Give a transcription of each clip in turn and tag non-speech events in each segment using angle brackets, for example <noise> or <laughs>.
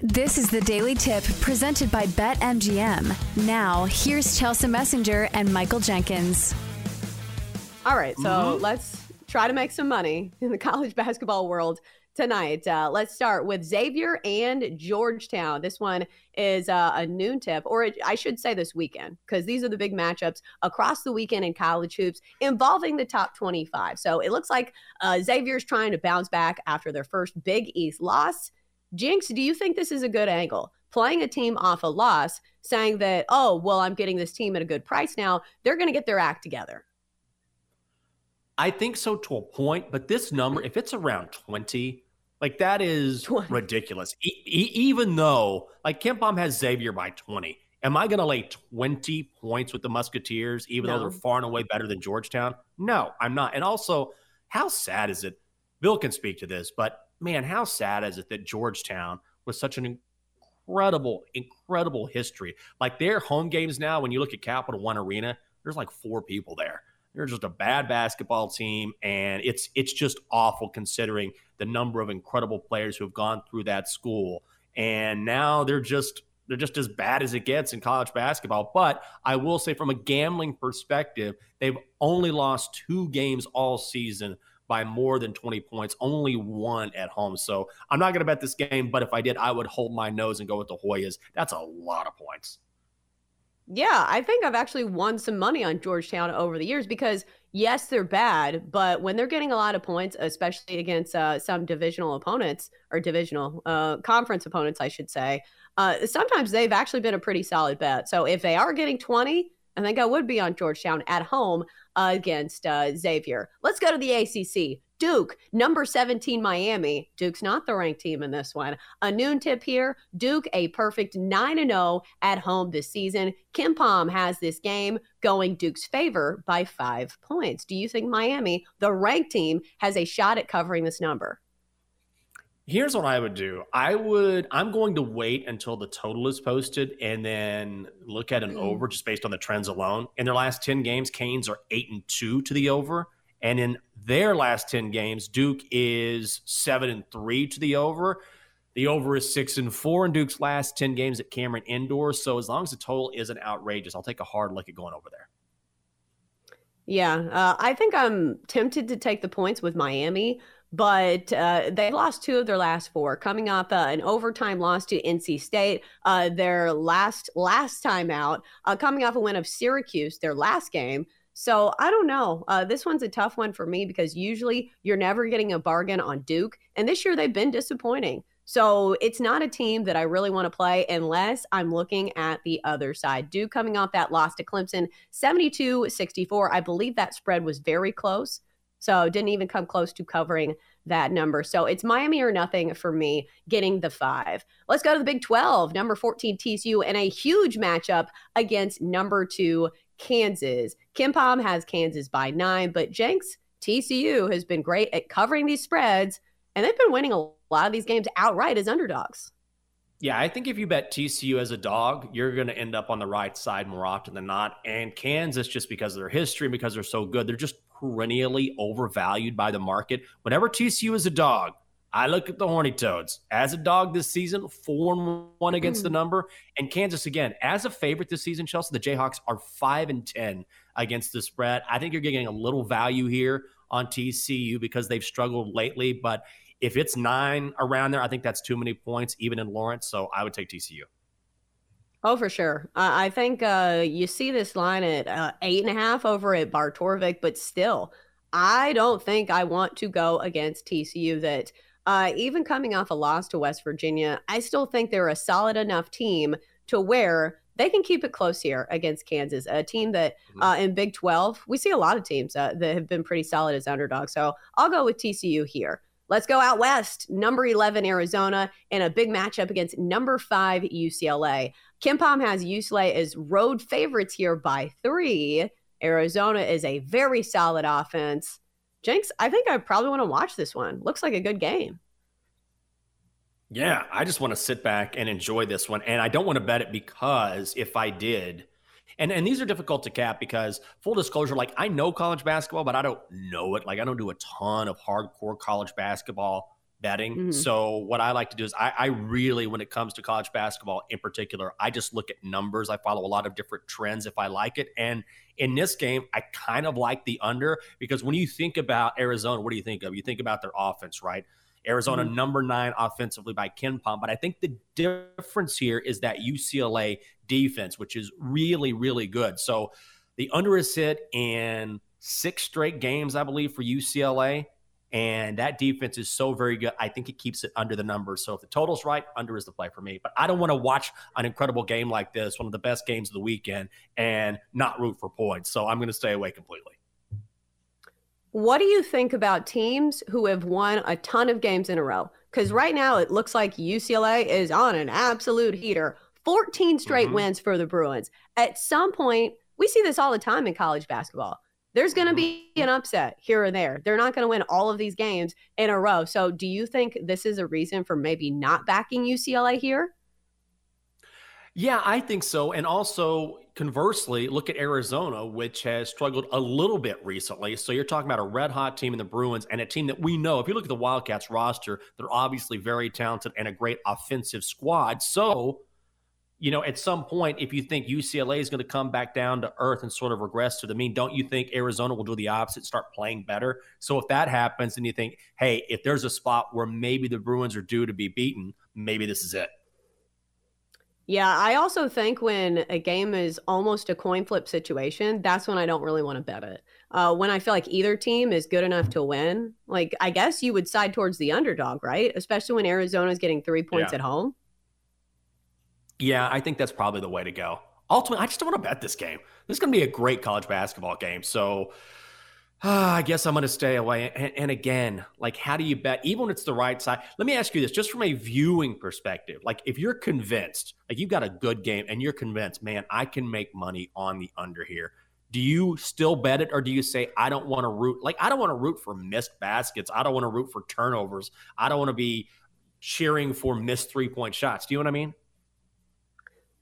This is the Daily Tip presented by BetMGM. Now, here's Chelsa Messinger and Michael Jenkins. All right, so mm-hmm. let's try to make some money <laughs> in the college basketball world tonight. Uh, let's start with Xavier and Georgetown. This one is uh, a noon tip, or it, I should say this weekend, because these are the big matchups across the weekend in college hoops involving the top 25. So it looks like uh, Xavier's trying to bounce back after their first Big East loss. Jenks, do you think this is a good angle? Playing a team off a loss, saying that, oh, well, I'm getting this team at a good price now, they're going to get their act together. I think so to a point, but this number, if it's around 20, like that is <laughs> 20. ridiculous. E- e- even though, like KenPom has Xavier by 20, am I going to lay 20 points with the Musketeers, even no. though they're far and away better than Georgetown? No, I'm not. And also, how sad is it? Bill can speak to this, but man, how sad is it that Georgetown was such an incredible, incredible history? Like their home games now, when you look at Capital One Arena, there's like four people there. They're just a bad basketball team, and it's it's just awful considering the number of incredible players who have gone through that school. And now they're just they're just as bad as it gets in college basketball. But I will say, from a gambling perspective, they've only lost two games all season by more than 20 points, only one at home. So I'm not going to bet this game, but if I did, I would hold my nose and go with the Hoyas. That's a lot of points. Yeah, I think I've actually won some money on Georgetown over the years because yes, they're bad, but when they're getting a lot of points, especially against uh, some divisional opponents or divisional uh, conference opponents, I should say, uh, sometimes they've actually been a pretty solid bet. So if they are getting 20, I think I would be on Georgetown at home uh, against uh, Xavier. Let's go to the ACC. Duke, number 17, Miami. Duke's not the ranked team in this one. A noon tip here. Duke, a perfect 9 0 at home this season. KenPom has this game going Duke's favor by five points. Do you think Miami, the ranked team, has a shot at covering this number? Here's what I would do. I would I'm going to wait until the total is posted and then look at an mm. over just based on the trends alone. In their last 10 games, Canes are 8 and 2 to the over, and in their last 10 games, Duke is 7 and 3 to the over. The over is 6 and 4 in Duke's last 10 games at Cameron Indoor, so as long as the total isn't outrageous, I'll take a hard look at going over there. Yeah, uh, I think I'm tempted to take the points with Miami but uh, they lost two of their last four, coming off uh, an overtime loss to NC State. Uh, their last last time out, uh, coming off a win of Syracuse, their last game. So I don't know. Uh, this one's a tough one for me because usually you're never getting a bargain on Duke, and this year they've been disappointing. So it's not a team that I really want to play unless I'm looking at the other side. Duke coming off that loss to Clemson, 72 64. I believe that spread was very close. So didn't even come close to covering that number. So it's Miami or nothing for me getting the five. Let's go to the Big 12, number 14 TCU, and a huge matchup against number two Kansas. KenPom has Kansas by nine, but Jenks, TCU has been great at covering these spreads, and they've been winning a lot of these games outright as underdogs. Yeah, I think if you bet TCU as a dog, you're going to end up on the right side more often than not. And Kansas, just because of their history, because they're so good, they're just perennially overvalued by the market. Whenever TCU is a dog, I look at the Horny Toads as a dog this season, four and one against the mm. number, and Kansas again as a favorite this season. Chelsa, the Jayhawks are five and ten against the spread. I think you're getting a little value here on TCU because they've struggled lately, but if it's nine around there, I think that's too many points, even in Lawrence. So I would take TCU. Oh, for sure. I think uh, you see this line at uh, eight and a half over at Bart Torvik, but still, I don't think I want to go against TCU. That uh, even coming off a loss to West Virginia, I still think they're a solid enough team to where they can keep it close here against Kansas, a team that mm-hmm. uh, in Big 12, we see a lot of teams uh, that have been pretty solid as underdogs. So I'll go with TCU here. Let's go out west. Number 11, Arizona, in a big matchup against number five, UCLA. KenPom has UCLA as road favorites here by three. Arizona is a very solid offense. Jenks, I think I probably want to watch this one. Looks like a good game. Yeah, I just want to sit back and enjoy this one. And I don't want to bet it because if I did, and and these are difficult to cap because full disclosure, like I know college basketball, but I don't know it. Like I don't do a ton of hardcore college basketball betting. Mm-hmm. So what I like to do is I, I, really, when it comes to college basketball in particular, I just look at numbers. I follow a lot of different trends if I like it. And in this game, I kind of like the under because when you think about Arizona, what do you think of? You think about their offense, right? Arizona mm-hmm. number nine offensively by KenPom. But I think the difference here is that UCLA defense, which is really, really good. So the under is hit in six straight games, I believe, for UCLA. And that defense is so very good. I think it keeps it under the numbers. So if the total's right, under is the play for me. But I don't want to watch an incredible game like this, one of the best games of the weekend, and not root for points. So I'm going to stay away completely. What do you think about teams who have won a ton of games in a row? Because right now it looks like UCLA is on an absolute heater. 14 straight mm-hmm. wins for the Bruins. At some point, we see this all the time in college basketball there's going to be an upset here or there. They're not going to win all of these games in a row. So, do you think this is a reason for maybe not backing UCLA here? Yeah, I think so. And also, conversely, look at Arizona, which has struggled a little bit recently. So, you're talking about a red hot team in the Bruins and a team that we know, if you look at the Wildcats roster, they're obviously very talented and a great offensive squad. So, you know, at some point, if you think UCLA is going to come back down to earth and sort of regress to the mean, don't you think Arizona will do the opposite, start playing better? So if that happens, and you think, hey, if there's a spot where maybe the Bruins are due to be beaten, maybe this is it. Yeah, I also think when a game is almost a coin flip situation, that's when I don't really want to bet it. Uh, when I feel like either team is good enough to win, like I guess you would side towards the underdog, right? Especially when Arizona is getting three points yeah. at home. Yeah, I think that's probably the way to go. Ultimately, I just don't want to bet this game. This is going to be a great college basketball game. So uh, I guess I'm going to stay away. And, and, again, like, how do you bet? Even when it's the right side. Let me ask you this just from a viewing perspective. Like, if you're convinced, like, you've got a good game and you're convinced, man, I can make money on the under here. Do you still bet it or do you say, I don't want to root? Like, I don't want to root for missed baskets. I don't want to root for turnovers. I don't want to be cheering for missed three point shots. Do you know what I mean?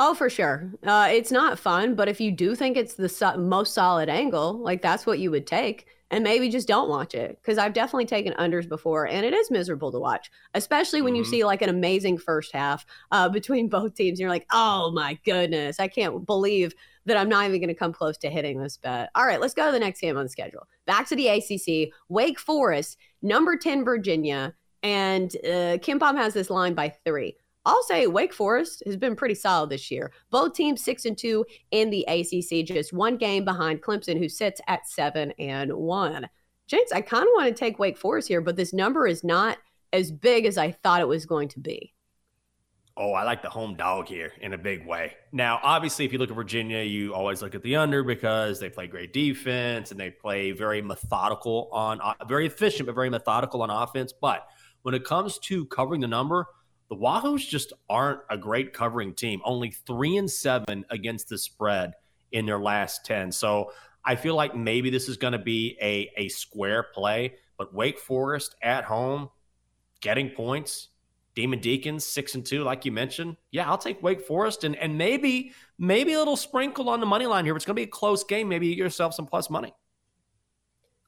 Oh, for sure. Uh, it's not fun, but if you do think it's the so- most solid angle, like that's what you would take, and maybe just don't watch it. Because I've definitely taken unders before, and it is miserable to watch, especially when mm-hmm. you see like an amazing first half uh, between <laughs> both teams. You're like, oh my goodness, I can't believe that I'm not even going to come close to hitting this bet. All right, let's go to the next game on the schedule. Back to the ACC, Wake Forest, number 10 Virginia, and uh, KenPom has this line by three. I'll say Wake Forest has been pretty solid this year. Both teams six and two in the ACC, just one game behind Clemson, who sits at seven and one. James, I kind of want to take Wake Forest here, but this number is not as big as I thought it was going to be. Oh, I like the home dog here in a big way. Now, obviously, if you look at Virginia, you always look at the under because they play great defense and they play very methodical on, very efficient, but very methodical on offense. But when it comes to covering the number, the Wahoos just aren't a great covering team. Only three and seven against the spread in their last 10. So I feel like maybe this is going to be a, a square play, but Wake Forest at home, getting points, Demon Deacons six and two, like you mentioned. Yeah, I'll take Wake Forest and and maybe maybe a little sprinkle on the money line here. It's going to be a close game, maybe you get yourself some plus money.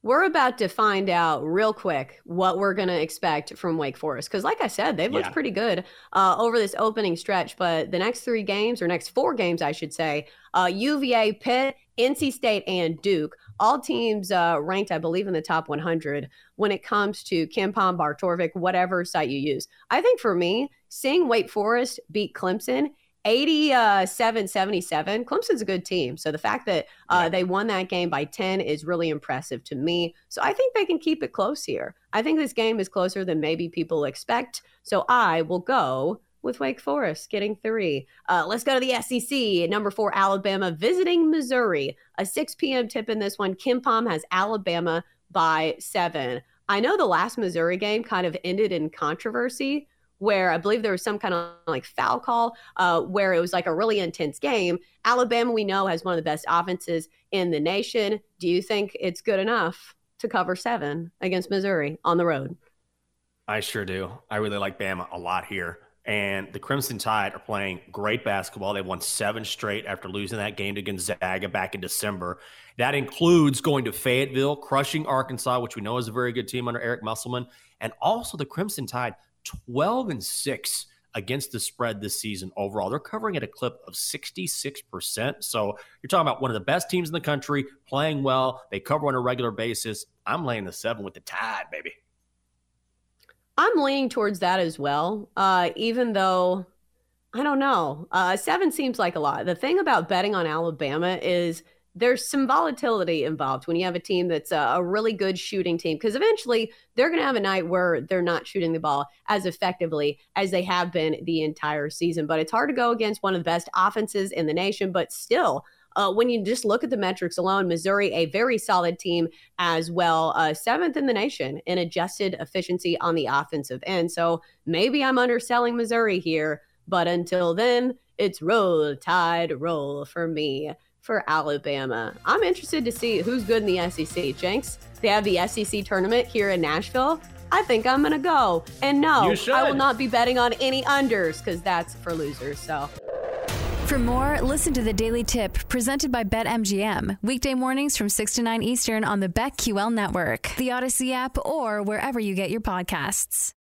We're about to find out real quick what we're going to expect from Wake Forest. Because, like I said, they've looked pretty good uh, over this opening stretch. But the next three games, or next four games, I should say, uh, UVA, Pitt, NC State, and Duke, all teams uh, ranked, I believe, in the top 100 when it comes to KenPom, Bart Torvik, whatever site you use. I think for me, seeing Wake Forest beat Clemson 87 77. Clemson's a good team. So the fact that uh, they won that game by 10 is really impressive to me. So I think they can keep it close here. I think this game is closer than maybe people expect. So I will go with Wake Forest getting three. Uh, let's go to the SEC. Number four, Alabama visiting Missouri. A 6 p.m. tip in this one. KenPom has Alabama by seven. I know the last Missouri game kind of ended in controversy where I believe there was some kind of like foul call uh, where it was like a really intense game. Alabama, we know, has one of the best offenses in the nation. Do you think it's good enough to cover seven against Missouri on the road? I sure do. I really like Bama a lot here. And the Crimson Tide are playing great basketball. They won seven straight after losing that game to Gonzaga back in December. That includes going to Fayetteville, crushing Arkansas, which we know is a very good team under Eric Musselman, And also the Crimson Tide, 12 and 6 against the spread this season overall. They're covering at a clip of 66%. So you're talking about one of the best teams in the country, playing well. They cover on a regular basis. I'm laying the seven with the Tide, baby. I'm leaning towards that as well. Uh, even though I don't know, uh, seven seems like a lot. The thing about betting on Alabama is there's some volatility involved when you have a team that's a, a really good shooting team because eventually they're going to have a night where they're not shooting the ball as effectively as they have been the entire season. But it's hard to go against one of the best offenses in the nation, but still. Uh, when you just look at the metrics alone, Missouri, a very solid team as well, uh, seventh in the nation in adjusted efficiency on the offensive end. So maybe I'm underselling Missouri here, but until then, it's roll tide roll for me for Alabama. I'm interested to see who's good in the SEC. Jenks, they have the SEC tournament here in Nashville. I think I'm going to go. And no, I will not be betting on any unders because that's for losers. So. For more, listen to the Daily Tip presented by BetMGM. Weekday mornings from 6 to 9 Eastern on the BetQL network, the Audacy app, or wherever you get your podcasts.